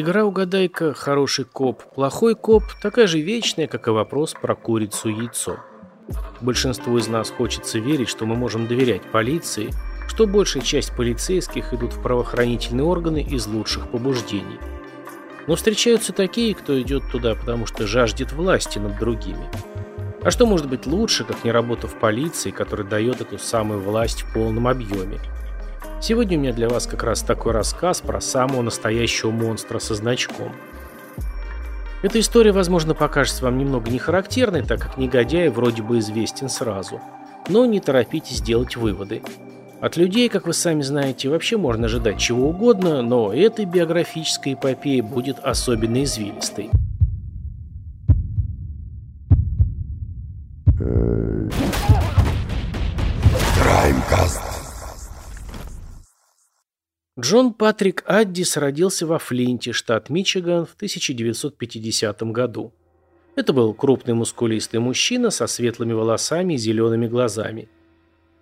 Игра «Угадай-ка, хороший коп, плохой коп» такая же вечная, как и вопрос про курицу яйцо. Большинству из нас хочется верить, что мы можем доверять полиции, что большая часть полицейских идут в правоохранительные органы из лучших побуждений. Но встречаются такие, кто идет туда, потому что жаждет власти над другими. А что может быть лучше, как не работа в полиции, которая дает эту самую власть в полном объеме? Сегодня у меня для вас как раз такой рассказ про самого настоящего монстра со значком. Эта история, возможно, покажется вам немного нехарактерной, так как негодяй вроде бы известен сразу. Но не торопитесь делать выводы. От людей, как вы сами знаете, вообще можно ожидать чего угодно, но эта биографическая эпопея будет особенно извилистой. Краймкаст Джон Патрик Аддис родился во Флинте, штат Мичиган, в 1950 году. Это был крупный мускулистый мужчина со светлыми волосами и зелеными глазами.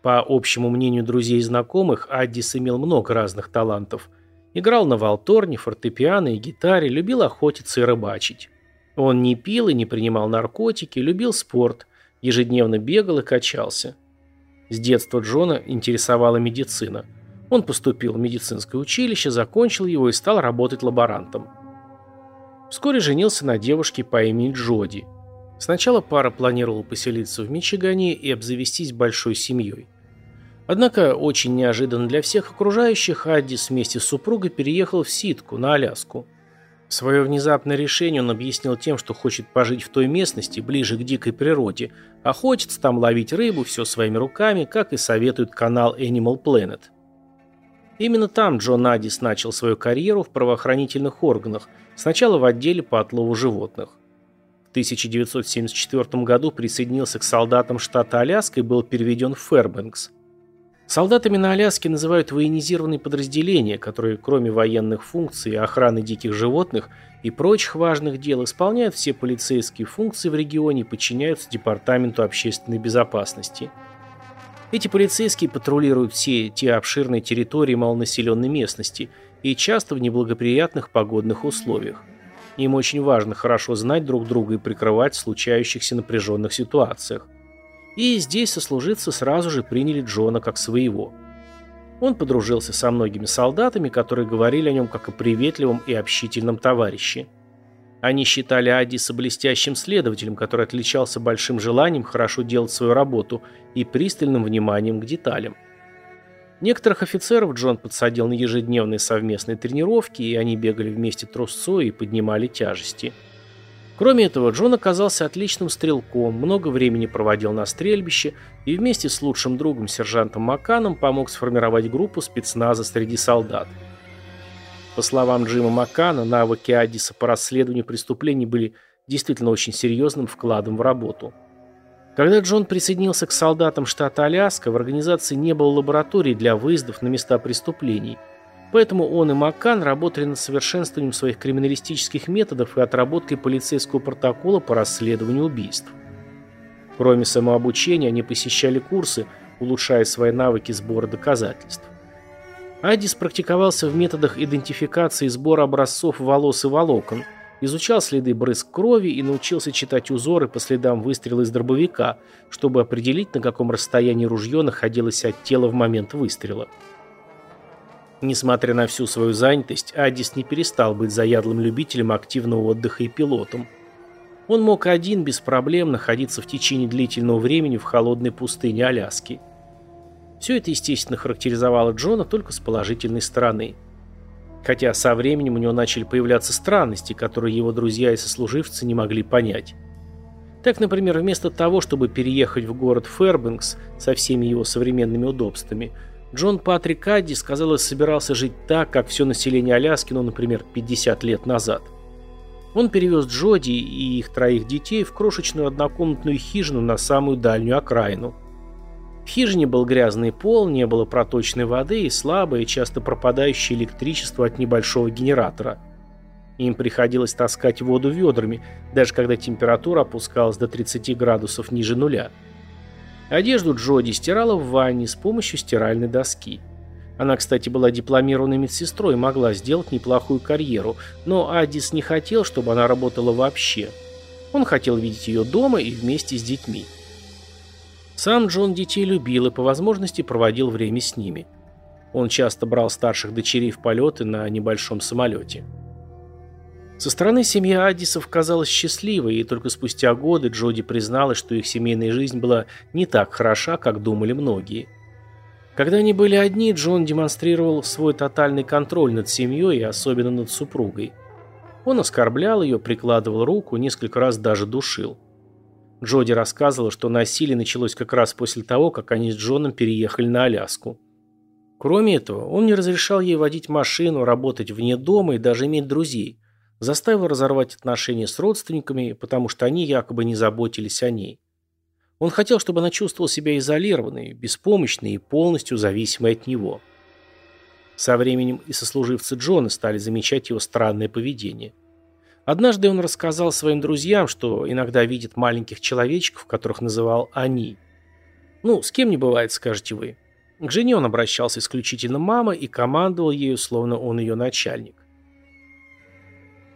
По общему мнению друзей и знакомых, Аддис имел много разных талантов. Играл на валторне, фортепиано и гитаре, любил охотиться и рыбачить. Он не пил и не принимал наркотики, любил спорт, ежедневно бегал и качался. С детства Джона интересовала медицина – он поступил в медицинское училище, закончил его и стал работать лаборантом. Вскоре женился на девушке по имени Джоди. Сначала пара планировала поселиться в Мичигане и обзавестись большой семьей. Однако, очень неожиданно для всех окружающих, Аддис вместе с супругой переехал в Ситку, на Аляску. Свое внезапное решение он объяснил тем, что хочет пожить в той местности, ближе к дикой природе, охотиться там, ловить рыбу, все своими руками, как и советует канал Animal Planet. Именно там Джон Адис начал свою карьеру в правоохранительных органах, сначала в отделе по отлову животных. В 1974 году присоединился к солдатам штата Аляска и был переведен в Фэрбэнкс. Солдатами на Аляске называют военизированные подразделения, которые, кроме военных функций, охраны диких животных и прочих важных дел, исполняют все полицейские функции в регионе и подчиняются Департаменту общественной безопасности – эти полицейские патрулируют все те обширные территории малонаселенной местности и часто в неблагоприятных погодных условиях. Им очень важно хорошо знать друг друга и прикрывать в случающихся напряженных ситуациях. И здесь сослуживцы сразу же приняли Джона как своего. Он подружился со многими солдатами, которые говорили о нем как о приветливом и общительном товарище – они считали Адиса блестящим следователем, который отличался большим желанием хорошо делать свою работу и пристальным вниманием к деталям. Некоторых офицеров Джон подсадил на ежедневные совместные тренировки, и они бегали вместе трусцой и поднимали тяжести. Кроме этого, Джон оказался отличным стрелком, много времени проводил на стрельбище и вместе с лучшим другом сержантом Маканом помог сформировать группу спецназа среди солдат. По словам Джима Маккана, навыки Аддиса по расследованию преступлений были действительно очень серьезным вкладом в работу. Когда Джон присоединился к солдатам штата Аляска, в организации не было лабораторий для выездов на места преступлений. Поэтому он и Маккан работали над совершенствованием своих криминалистических методов и отработкой полицейского протокола по расследованию убийств. Кроме самообучения, они посещали курсы, улучшая свои навыки сбора доказательств. Адис практиковался в методах идентификации сбора образцов волос и волокон, изучал следы брызг крови и научился читать узоры по следам выстрела из дробовика, чтобы определить, на каком расстоянии ружье находилось от тела в момент выстрела. Несмотря на всю свою занятость, Адис не перестал быть заядлым любителем активного отдыха и пилотом. Он мог один без проблем находиться в течение длительного времени в холодной пустыне Аляски. Все это, естественно, характеризовало Джона только с положительной стороны. Хотя со временем у него начали появляться странности, которые его друзья и сослуживцы не могли понять. Так, например, вместо того, чтобы переехать в город Фэрбэнкс со всеми его современными удобствами, Джон Патрик Адди что собирался жить так, как все население Аляски, ну, например, 50 лет назад. Он перевез Джоди и их троих детей в крошечную однокомнатную хижину на самую дальнюю окраину – в хижине был грязный пол, не было проточной воды и слабое, часто пропадающее электричество от небольшого генератора. Им приходилось таскать воду ведрами, даже когда температура опускалась до 30 градусов ниже нуля. Одежду Джоди стирала в ванне с помощью стиральной доски. Она, кстати, была дипломированной медсестрой и могла сделать неплохую карьеру, но Аддис не хотел, чтобы она работала вообще. Он хотел видеть ее дома и вместе с детьми. Сам Джон детей любил и по возможности проводил время с ними. Он часто брал старших дочерей в полеты на небольшом самолете. Со стороны семьи Аддисов казалась счастливой, и только спустя годы Джоди призналась, что их семейная жизнь была не так хороша, как думали многие. Когда они были одни, Джон демонстрировал свой тотальный контроль над семьей и особенно над супругой. Он оскорблял ее, прикладывал руку, несколько раз даже душил. Джоди рассказывала, что насилие началось как раз после того, как они с Джоном переехали на Аляску. Кроме этого, он не разрешал ей водить машину, работать вне дома и даже иметь друзей – заставил разорвать отношения с родственниками, потому что они якобы не заботились о ней. Он хотел, чтобы она чувствовала себя изолированной, беспомощной и полностью зависимой от него. Со временем и сослуживцы Джона стали замечать его странное поведение. Однажды он рассказал своим друзьям, что иногда видит маленьких человечков, которых называл «они». Ну, с кем не бывает, скажете вы. К жене он обращался исключительно мама и командовал ею, словно он ее начальник.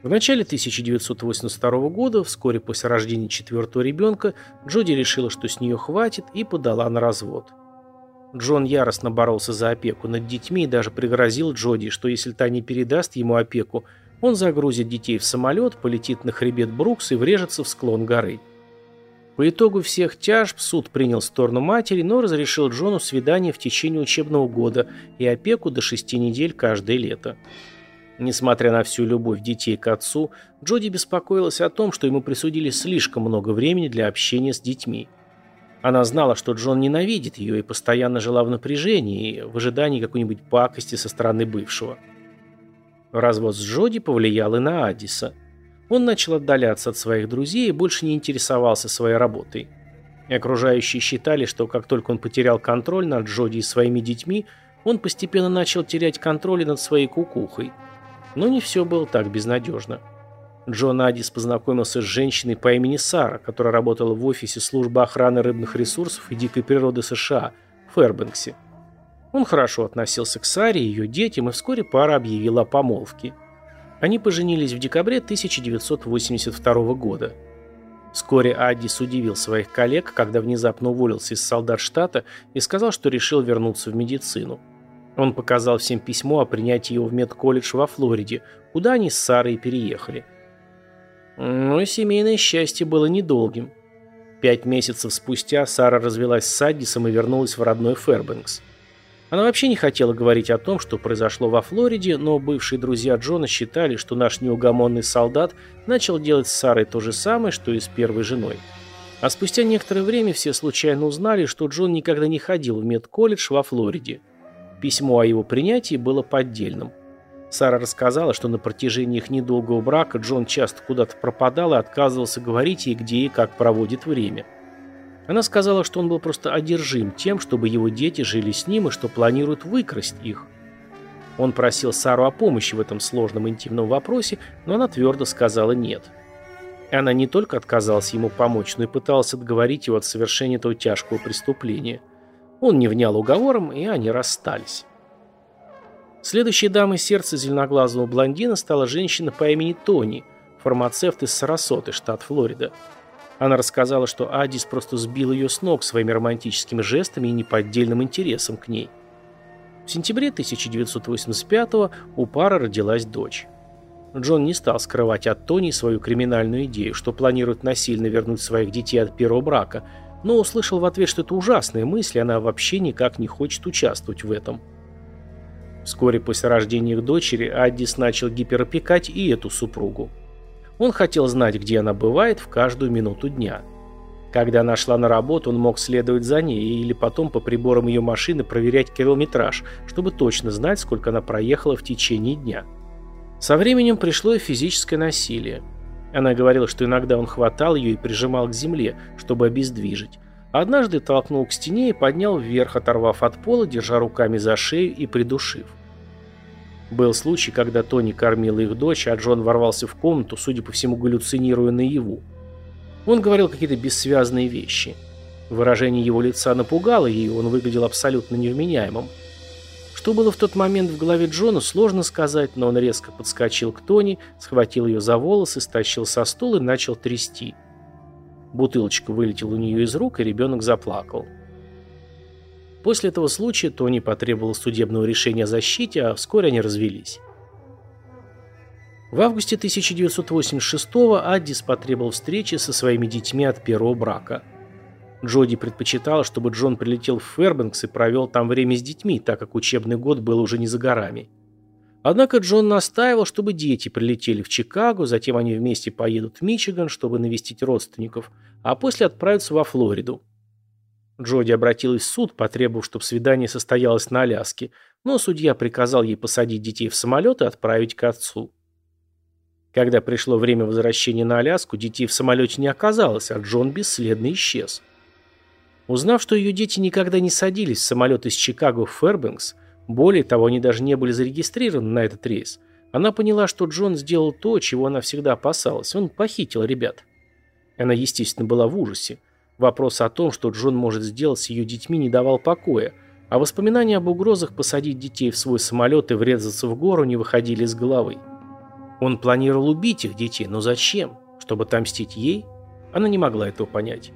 В начале 1982 года, вскоре после рождения четвертого ребенка, Джоди решила, что с нее хватит, и подала на развод. Джон яростно боролся за опеку над детьми и даже пригрозил Джоди, что если та не передаст ему опеку, он загрузит детей в самолет, полетит на хребет Брукс и врежется в склон горы. По итогу всех тяжб суд принял сторону матери, но разрешил Джону свидание в течение учебного года и опеку до шести недель каждое лето. Несмотря на всю любовь детей к отцу, Джоди беспокоилась о том, что ему присудили слишком много времени для общения с детьми. Она знала, что Джон ненавидит ее и постоянно жила в напряжении, в ожидании какой-нибудь пакости со стороны бывшего. Развод с Джоди повлиял и на Аддиса. Он начал отдаляться от своих друзей и больше не интересовался своей работой. И окружающие считали, что как только он потерял контроль над Джоди и своими детьми, он постепенно начал терять контроль над своей кукухой – но не все было так безнадежно. Джон Адис познакомился с женщиной по имени Сара, которая работала в офисе службы охраны рыбных ресурсов и дикой природы США в Фэрбэнксе. Он хорошо относился к Саре и ее детям, и вскоре пара объявила о помолвке. Они поженились в декабре 1982 года. Вскоре Аддис удивил своих коллег, когда внезапно уволился из солдат штата и сказал, что решил вернуться в медицину. Он показал всем письмо о принятии его в медколледж во Флориде, куда они с Сарой переехали. Но семейное счастье было недолгим. Пять месяцев спустя Сара развелась с Аддисом и вернулась в родной Фэрбэнкс. Она вообще не хотела говорить о том, что произошло во Флориде, но бывшие друзья Джона считали, что наш неугомонный солдат начал делать с Сарой то же самое, что и с первой женой. А спустя некоторое время все случайно узнали, что Джон никогда не ходил в медколледж во Флориде. Письмо о его принятии было поддельным. Сара рассказала, что на протяжении их недолгого брака Джон часто куда-то пропадал и отказывался говорить ей, где и как проводит время. Она сказала, что он был просто одержим тем, чтобы его дети жили с ним и что планирует выкрасть их. Он просил Сару о помощи в этом сложном интимном вопросе, но она твердо сказала «нет». Она не только отказалась ему помочь, но и пыталась отговорить его от совершения этого тяжкого преступления – он не внял уговором, и они расстались. Следующей дамой сердца зеленоглазого блондина стала женщина по имени Тони, фармацевт из Сарасоты, штат Флорида. Она рассказала, что Адис просто сбил ее с ног своими романтическими жестами и неподдельным интересом к ней. В сентябре 1985 у пары родилась дочь. Джон не стал скрывать от Тони свою криминальную идею, что планирует насильно вернуть своих детей от первого брака – но услышал в ответ, что это ужасная мысль, и она вообще никак не хочет участвовать в этом. Вскоре после рождения их дочери Аддис начал гиперопекать и эту супругу. Он хотел знать, где она бывает в каждую минуту дня. Когда она шла на работу, он мог следовать за ней или потом по приборам ее машины проверять километраж, чтобы точно знать, сколько она проехала в течение дня. Со временем пришло и физическое насилие. Она говорила, что иногда он хватал ее и прижимал к земле, чтобы обездвижить. Однажды толкнул к стене и поднял вверх, оторвав от пола, держа руками за шею и придушив. Был случай, когда Тони кормила их дочь, а Джон ворвался в комнату, судя по всему, галлюцинируя наяву. Он говорил какие-то бессвязные вещи. Выражение его лица напугало ее, он выглядел абсолютно невменяемым. Что было в тот момент в голове Джона, сложно сказать, но он резко подскочил к Тони, схватил ее за волосы, стащил со стула и начал трясти. Бутылочка вылетела у нее из рук, и ребенок заплакал. После этого случая Тони потребовал судебного решения о защите, а вскоре они развелись. В августе 1986-го Аддис потребовал встречи со своими детьми от первого брака. Джоди предпочитала, чтобы Джон прилетел в Фербенкс и провел там время с детьми, так как учебный год был уже не за горами. Однако Джон настаивал, чтобы дети прилетели в Чикаго, затем они вместе поедут в Мичиган, чтобы навестить родственников, а после отправятся во Флориду. Джоди обратилась в суд, потребовав, чтобы свидание состоялось на Аляске, но судья приказал ей посадить детей в самолет и отправить к отцу. Когда пришло время возвращения на Аляску, детей в самолете не оказалось, а Джон бесследно исчез. Узнав, что ее дети никогда не садились в самолет из Чикаго в Фэрбэнкс, более того, они даже не были зарегистрированы на этот рейс, она поняла, что Джон сделал то, чего она всегда опасалась. Он похитил ребят. Она, естественно, была в ужасе. Вопрос о том, что Джон может сделать с ее детьми, не давал покоя, а воспоминания об угрозах посадить детей в свой самолет и врезаться в гору не выходили из головы. Он планировал убить их детей, но зачем? Чтобы отомстить ей? Она не могла этого понять.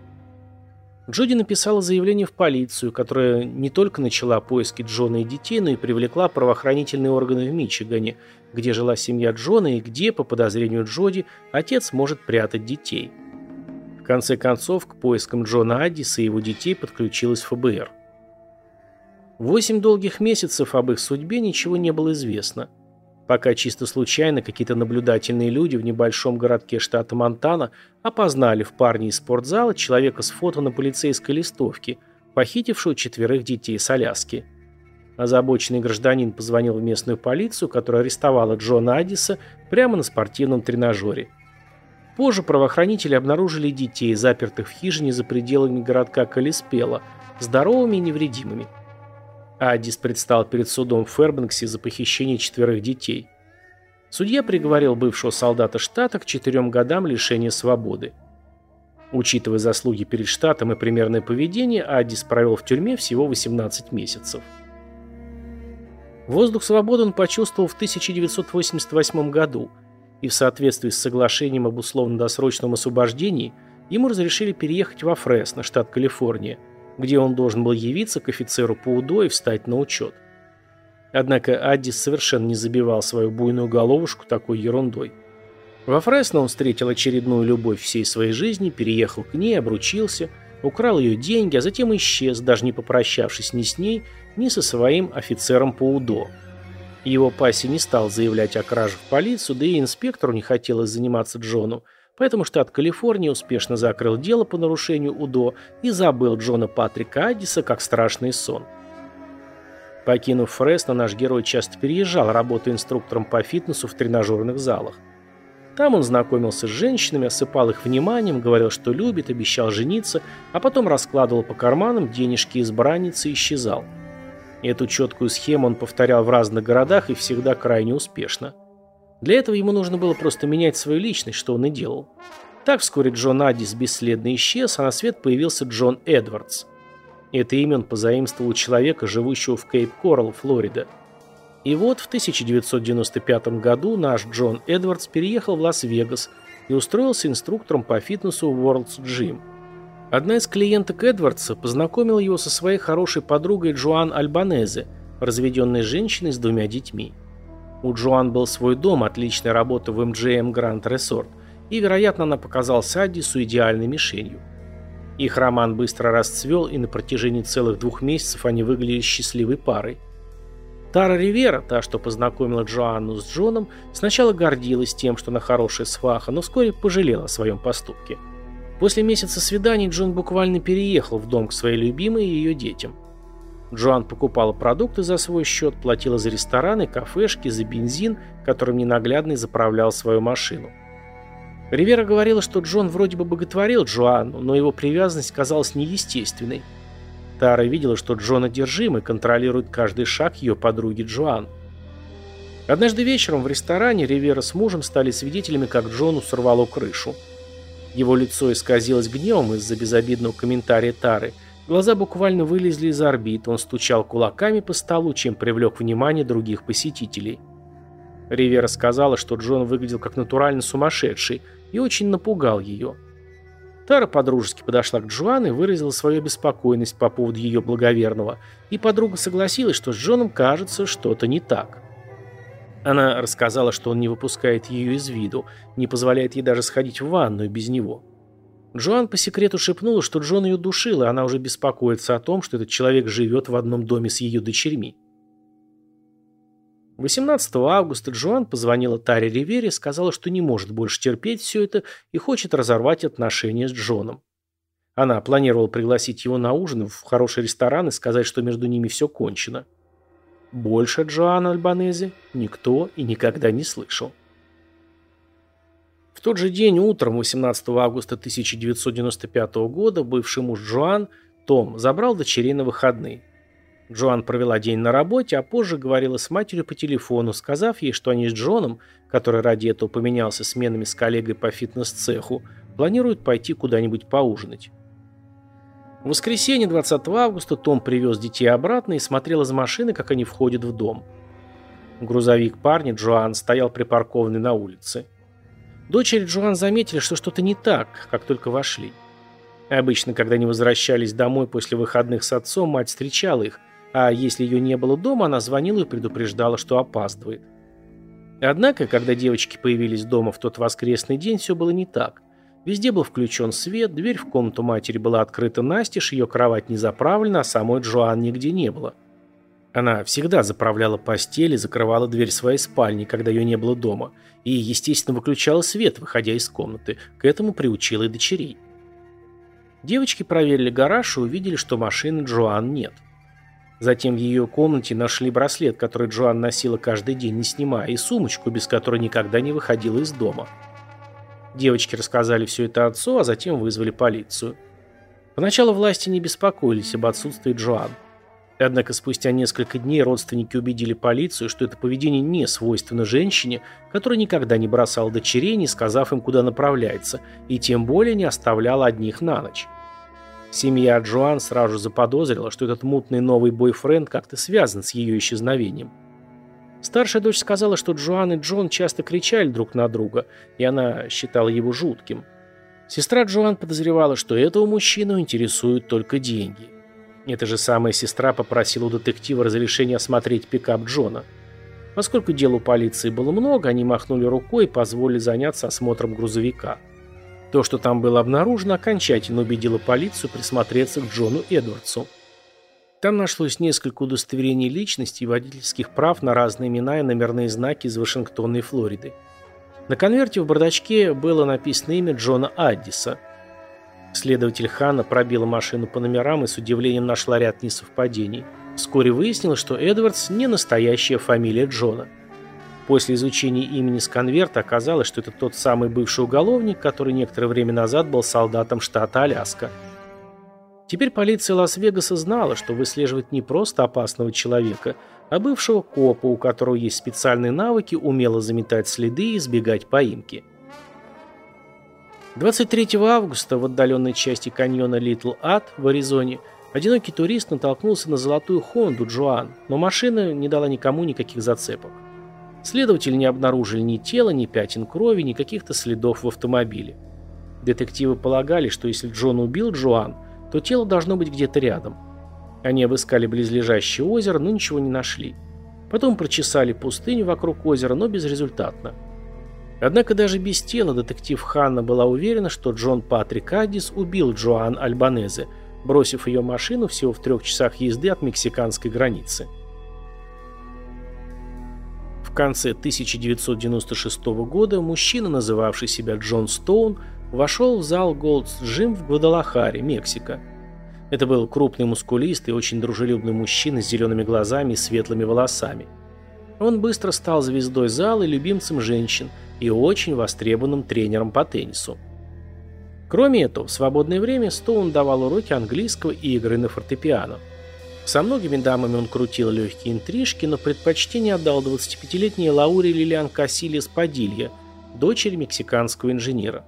Джоди написала заявление в полицию, которая не только начала поиски Джона и детей, но и привлекла правоохранительные органы в Мичигане, где жила семья Джона и где, по подозрению Джоди, отец может прятать детей. Конце концов, к поискам Джона Аддиса и его детей подключилась ФБР. Восемь долгих месяцев об их судьбе ничего не было известно – пока чисто случайно какие-то наблюдательные люди в небольшом городке штата Монтана опознали в парне из спортзала человека с фото на полицейской листовке, похитившего четверых детей с Аляски. Озабоченный гражданин позвонил в местную полицию, которая арестовала Джона Аддиса прямо на спортивном тренажере. Позже правоохранители обнаружили детей, запертых в хижине за пределами городка Калиспела, здоровыми и невредимыми. Аддис предстал перед судом в Фербенксе за похищение четверых детей. Судья приговорил бывшего солдата штата к четырем годам лишения свободы. Учитывая заслуги перед штатом и примерное поведение, Аддис провел в тюрьме всего 18 месяцев. Воздух свободы он почувствовал в 1988 году, и в соответствии с соглашением об условно-досрочном освобождении ему разрешили переехать во Фресно, штат Калифорния, где он должен был явиться к офицеру по УДО и встать на учет. Однако Аддис совершенно не забивал свою буйную головушку такой ерундой. Во Фресно он встретил очередную любовь всей своей жизни, переехал к ней, обручился, украл ее деньги, а затем исчез, даже не попрощавшись ни с ней, ни со своим офицером по УДО. Его пассия не стал заявлять о краже в полицию, да и инспектору не хотелось заниматься Джону, Поэтому штат Калифорния успешно закрыл дело по нарушению УДО и забыл Джона Патрика Аддиса как страшный сон. Покинув Фресно, наш герой часто переезжал, работая инструктором по фитнесу в тренажерных залах. Там он знакомился с женщинами, осыпал их вниманием, говорил, что любит, обещал жениться, а потом раскладывал по карманам денежки избранницы и исчезал. Эту четкую схему он повторял в разных городах и всегда крайне успешно. Для этого ему нужно было просто менять свою личность, что он и делал. Так вскоре Джон Аддис бесследно исчез, а на свет появился Джон Эдвардс. Это имя он позаимствовал у человека, живущего в Кейп-Коралл, Флорида. И вот в 1995 году наш Джон Эдвардс переехал в Лас-Вегас и устроился инструктором по фитнесу в World's Gym. Одна из клиенток Эдвардса познакомила его со своей хорошей подругой Джоан Альбанезе, разведенной женщиной с двумя детьми. У Джоан был свой дом, отличная работа в MGM Grand Resort, и, вероятно, она показалась Аддису идеальной мишенью. Их роман быстро расцвел, и на протяжении целых двух месяцев они выглядели счастливой парой. Тара Ривера, та, что познакомила Джоанну с Джоном, сначала гордилась тем, что она хорошая сваха, но вскоре пожалела о своем поступке. После месяца свиданий Джон буквально переехал в дом к своей любимой и ее детям. Джоан покупала продукты за свой счет, платила за рестораны, кафешки, за бензин, которым ненаглядный заправлял свою машину. Ривера говорила, что Джон вроде бы боготворил Джоанну, но его привязанность казалась неестественной. Тара видела, что Джон одержим и контролирует каждый шаг ее подруги Джоан. Однажды вечером в ресторане Ривера с мужем стали свидетелями, как Джону сорвало крышу. Его лицо исказилось гневом из-за безобидного комментария Тары – Глаза буквально вылезли из орбит, он стучал кулаками по столу, чем привлек внимание других посетителей. Ривера сказала, что Джон выглядел как натурально сумасшедший и очень напугал ее. Тара подружески подошла к Джоан и выразила свою беспокойность по поводу ее благоверного, и подруга согласилась, что с Джоном кажется что-то не так. Она рассказала, что он не выпускает ее из виду, не позволяет ей даже сходить в ванную без него. Джоан по секрету шепнула, что Джон ее душил, и она уже беспокоится о том, что этот человек живет в одном доме с ее дочерьми. 18 августа Джоан позвонила Таре Ривере сказала, что не может больше терпеть все это и хочет разорвать отношения с Джоном. Она планировала пригласить его на ужин в хороший ресторан и сказать, что между ними все кончено. Больше Джоана Альбанезе никто и никогда не слышал. В тот же день утром 18 августа 1995 года бывший муж Джоан, Том, забрал дочерей на выходные. Джоан провела день на работе, а позже говорила с матерью по телефону, сказав ей, что они с Джоном, который ради этого поменялся сменами с коллегой по фитнес-цеху, планируют пойти куда-нибудь поужинать. В воскресенье 20 августа Том привез детей обратно и смотрел из машины, как они входят в дом. Грузовик парня Джоан стоял припаркованный на улице. Дочери Джоан заметили, что что-то не так, как только вошли. Обычно, когда они возвращались домой после выходных с отцом, мать встречала их, а если ее не было дома, она звонила и предупреждала, что опаздывает. Однако, когда девочки появились дома в тот воскресный день, все было не так. Везде был включен свет, дверь в комнату матери была открыта настежь, ее кровать не заправлена, а самой Джоан нигде не было. Она всегда заправляла постель и закрывала дверь своей спальни, когда ее не было дома, и, естественно, выключала свет, выходя из комнаты. К этому приучила и дочерей. Девочки проверили гараж и увидели, что машины Джоан нет. Затем в ее комнате нашли браслет, который Джоан носила каждый день, не снимая, и сумочку, без которой никогда не выходила из дома. Девочки рассказали все это отцу, а затем вызвали полицию. Поначалу власти не беспокоились об отсутствии Джоан. Однако спустя несколько дней родственники убедили полицию, что это поведение не свойственно женщине, которая никогда не бросала дочерей, не сказав им, куда направляется, и тем более не оставляла одних на ночь. Семья Джоан сразу заподозрила, что этот мутный новый бойфренд как-то связан с ее исчезновением. Старшая дочь сказала, что Джоан и Джон часто кричали друг на друга, и она считала его жутким. Сестра Джоан подозревала, что этого мужчину интересуют только деньги. Эта же самая сестра попросила у детектива разрешения осмотреть пикап Джона. Поскольку дел у полиции было много, они махнули рукой и позволили заняться осмотром грузовика. То, что там было обнаружено, окончательно убедило полицию присмотреться к Джону Эдвардсу. Там нашлось несколько удостоверений личности и водительских прав на разные имена и номерные знаки из Вашингтона и Флориды. На конверте в бардачке было написано имя Джона Аддиса. Следователь Ханна пробила машину по номерам и с удивлением нашла ряд несовпадений. Вскоре выяснилось, что Эдвардс не настоящая фамилия Джона. После изучения имени с конверта оказалось, что это тот самый бывший уголовник, который некоторое время назад был солдатом штата Аляска. Теперь полиция Лас-Вегаса знала, что выслеживает не просто опасного человека, а бывшего копа, у которого есть специальные навыки умело заметать следы и избегать поимки. 23 августа в отдаленной части каньона Литл Ад в Аризоне одинокий турист натолкнулся на золотую Хонду Джоан, но машина не дала никому никаких зацепок. Следователи не обнаружили ни тела, ни пятен крови, ни каких-то следов в автомобиле. Детективы полагали, что если Джон убил Джоан, то тело должно быть где-то рядом. Они обыскали близлежащее озеро, но ничего не нашли. Потом прочесали пустыню вокруг озера, но безрезультатно. Однако даже без тела детектив Ханна была уверена, что Джон Патрик Аддис убил Джоан Альбанезе, бросив ее машину всего в трех часах езды от мексиканской границы конце 1996 года мужчина, называвший себя Джон Стоун, вошел в зал Gold's Gym в Гвадалахаре, Мексика. Это был крупный мускулистый, очень дружелюбный мужчина с зелеными глазами и светлыми волосами. Он быстро стал звездой зала и любимцем женщин и очень востребованным тренером по теннису. Кроме этого, в свободное время Стоун давал уроки английского и игры на фортепиано. Со многими дамами он крутил легкие интрижки, но предпочтение отдал 25-летней Лауре Лилиан Кассилис Падилья, дочери мексиканского инженера.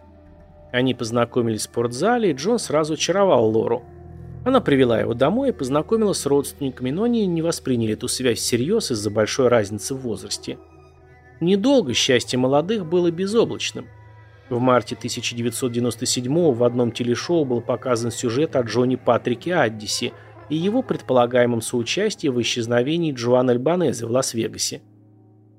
Они познакомились в спортзале, и Джон сразу очаровал Лору. Она привела его домой и познакомила с родственниками, но они не восприняли эту связь всерьез из-за большой разницы в возрасте. Недолго счастье молодых было безоблачным. В марте 1997 в одном телешоу был показан сюжет о Джонни Патрике Аддисе и его предполагаемом соучастии в исчезновении Джоан Альбанезе в Лас-Вегасе.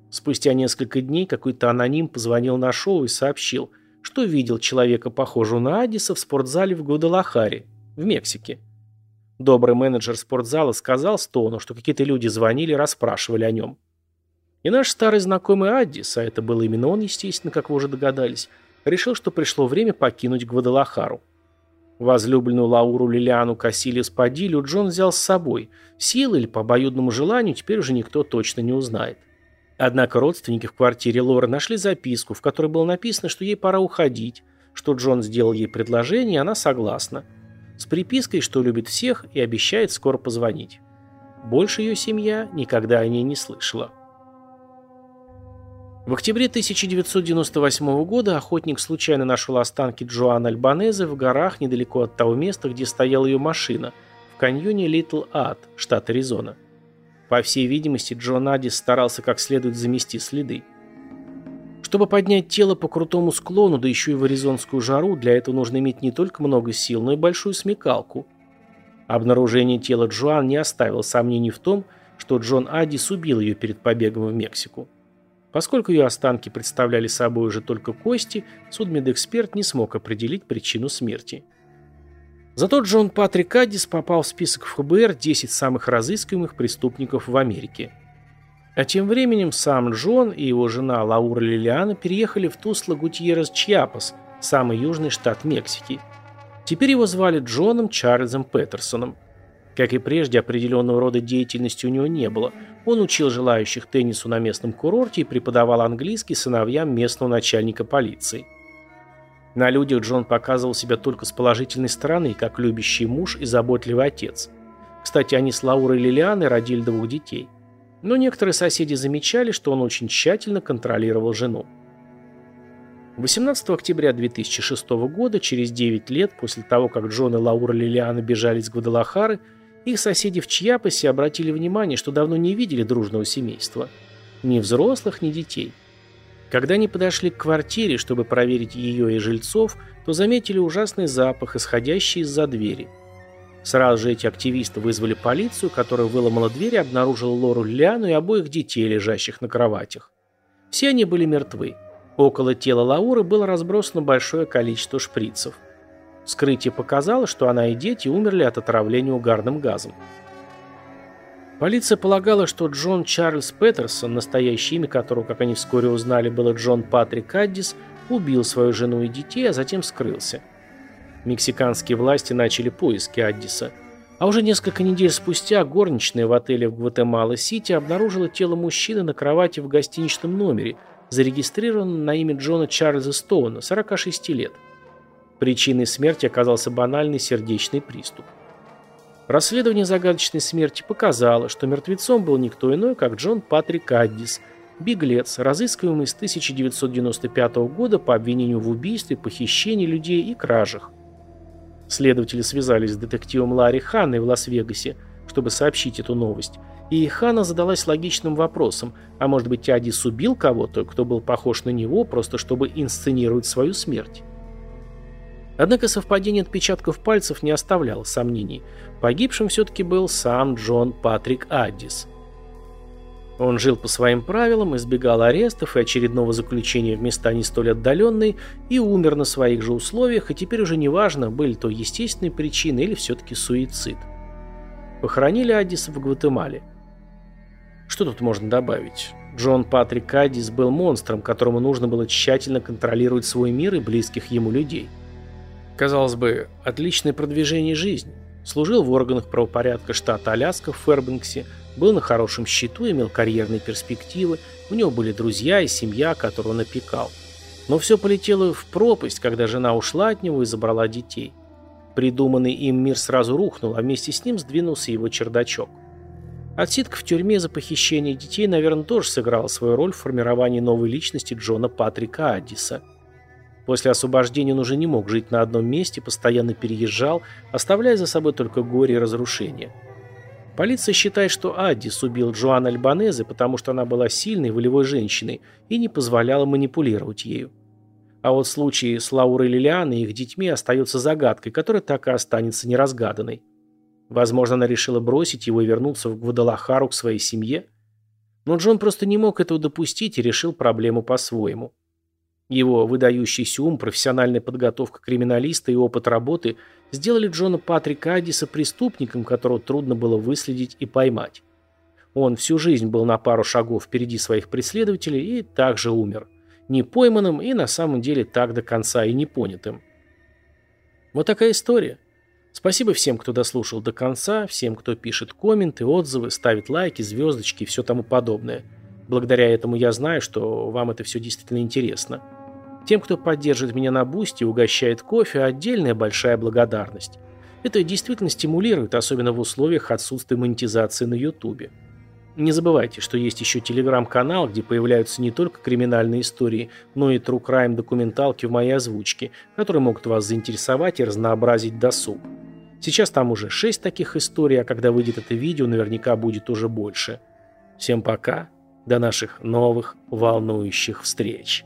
Спустя несколько дней какой-то аноним позвонил на шоу и сообщил, что видел человека, похожего на Аддиса, в спортзале в Гвадалахаре, в Мексике. Добрый менеджер спортзала сказал Стоуну, что какие-то люди звонили и расспрашивали о нем. И наш старый знакомый Аддис, а это был именно он, естественно, как вы уже догадались, решил, что пришло время покинуть Гвадалахару. Возлюбленную Лауру Лилиану Кассилиус Падилю Джон взял с собой. Силы или по обоюдному желанию теперь уже никто точно не узнает. Однако родственники в квартире Лоры нашли записку, в которой было написано, что ей пора уходить, что Джон сделал ей предложение, и она согласна. С припиской, что любит всех и обещает скоро позвонить. Больше ее семья никогда о ней не слышала. В октябре 1998 года охотник случайно нашел останки Джоан Альбанезе в горах недалеко от того места, где стояла ее машина, в каньоне Литл Ад, штат Аризона. По всей видимости, Джон Адис старался как следует замести следы. Чтобы поднять тело по крутому склону, да еще и в аризонскую жару, для этого нужно иметь не только много сил, но и большую смекалку. Обнаружение тела Джоан не оставило сомнений в том, что Джон Адис убил ее перед побегом в Мексику. Поскольку ее останки представляли собой уже только кости, судмедэксперт не смог определить причину смерти. Зато Джон Патрик Аддис попал в список ФБР 10 самых разыскиваемых преступников в Америке. А тем временем сам Джон и его жена Лаура Лилиана переехали в Тусло Гутьеррес Чьяпас, самый южный штат Мексики. Теперь его звали Джоном Чарльзом Петерсоном. Как и прежде, определенного рода деятельности у него не было. Он учил желающих теннису на местном курорте и преподавал английский сыновьям местного начальника полиции. На людях Джон показывал себя только с положительной стороны, как любящий муж и заботливый отец. Кстати, они с Лаурой Лилианой родили двух детей. Но некоторые соседи замечали, что он очень тщательно контролировал жену. 18 октября 2006 года, через 9 лет после того, как Джон и Лаура Лилиана бежали из Гвадалахары, их соседи в Чьяпасе обратили внимание, что давно не видели дружного семейства. Ни взрослых, ни детей. Когда они подошли к квартире, чтобы проверить ее и жильцов, то заметили ужасный запах, исходящий из-за двери. Сразу же эти активисты вызвали полицию, которая выломала дверь и обнаружила Лору Лиану и обоих детей, лежащих на кроватях. Все они были мертвы. Около тела Лауры было разбросано большое количество шприцев. Вскрытие показало, что она и дети умерли от отравления угарным газом. Полиция полагала, что Джон Чарльз Петерсон, настоящее имя которого, как они вскоре узнали, было Джон Патрик Аддис, убил свою жену и детей, а затем скрылся. Мексиканские власти начали поиски Аддиса. А уже несколько недель спустя горничная в отеле в Гватемала-Сити обнаружила тело мужчины на кровати в гостиничном номере, зарегистрированном на имя Джона Чарльза Стоуна, 46 лет. Причиной смерти оказался банальный сердечный приступ. Расследование загадочной смерти показало, что мертвецом был никто иной, как Джон Патрик Аддис, беглец, разыскиваемый с 1995 года по обвинению в убийстве, похищении людей и кражах. Следователи связались с детективом Ларри Ханной в Лас-Вегасе, чтобы сообщить эту новость, и Хана задалась логичным вопросом, а может быть Аддис убил кого-то, кто был похож на него, просто чтобы инсценировать свою смерть? Однако совпадение отпечатков пальцев не оставляло сомнений. Погибшим все-таки был сам Джон Патрик Аддис. Он жил по своим правилам, избегал арестов и очередного заключения в места не столь отдаленные и умер на своих же условиях, и теперь уже неважно, были то естественные причины или все-таки суицид. Похоронили Аддиса в Гватемале. Что тут можно добавить? Джон Патрик Аддис был монстром, которому нужно было тщательно контролировать свой мир и близких ему людей. Казалось бы, отличное продвижение жизни. Служил в органах правопорядка штата Аляска в Фербенксе, был на хорошем счету, имел карьерные перспективы, у него были друзья и семья, которую он опекал. Но все полетело в пропасть, когда жена ушла от него и забрала детей. Придуманный им мир сразу рухнул, а вместе с ним сдвинулся его чердачок. Отсидка в тюрьме за похищение детей, наверное, тоже сыграла свою роль в формировании новой личности Джона Патрика Аддиса – После освобождения он уже не мог жить на одном месте, постоянно переезжал, оставляя за собой только горе и разрушение. Полиция считает, что Аддис убил Джоан Альбанезе, потому что она была сильной, волевой женщиной и не позволяла манипулировать ею. А вот случай с Лаурой Лилианой и их детьми остается загадкой, которая так и останется неразгаданной. Возможно, она решила бросить его и вернуться в Гвадалахару к своей семье. Но Джон просто не мог этого допустить и решил проблему по-своему. Его выдающийся ум, профессиональная подготовка криминалиста и опыт работы сделали Джона Патрика Аддиса преступником, которого трудно было выследить и поймать. Он всю жизнь был на пару шагов впереди своих преследователей и также умер. Не пойманным и на самом деле так до конца и не понятым. Вот такая история. Спасибо всем, кто дослушал до конца, всем, кто пишет комменты, отзывы, ставит лайки, звездочки и все тому подобное. Благодаря этому я знаю, что вам это все действительно интересно. Тем, кто поддерживает меня на бусте и угощает кофе, отдельная большая благодарность. Это действительно стимулирует, особенно в условиях отсутствия монетизации на ютубе. Не забывайте, что есть еще телеграм-канал, где появляются не только криминальные истории, но и true crime документалки в моей озвучке, которые могут вас заинтересовать и разнообразить досуг. Сейчас там уже 6 таких историй, а когда выйдет это видео, наверняка будет уже больше. Всем пока, до наших новых волнующих встреч.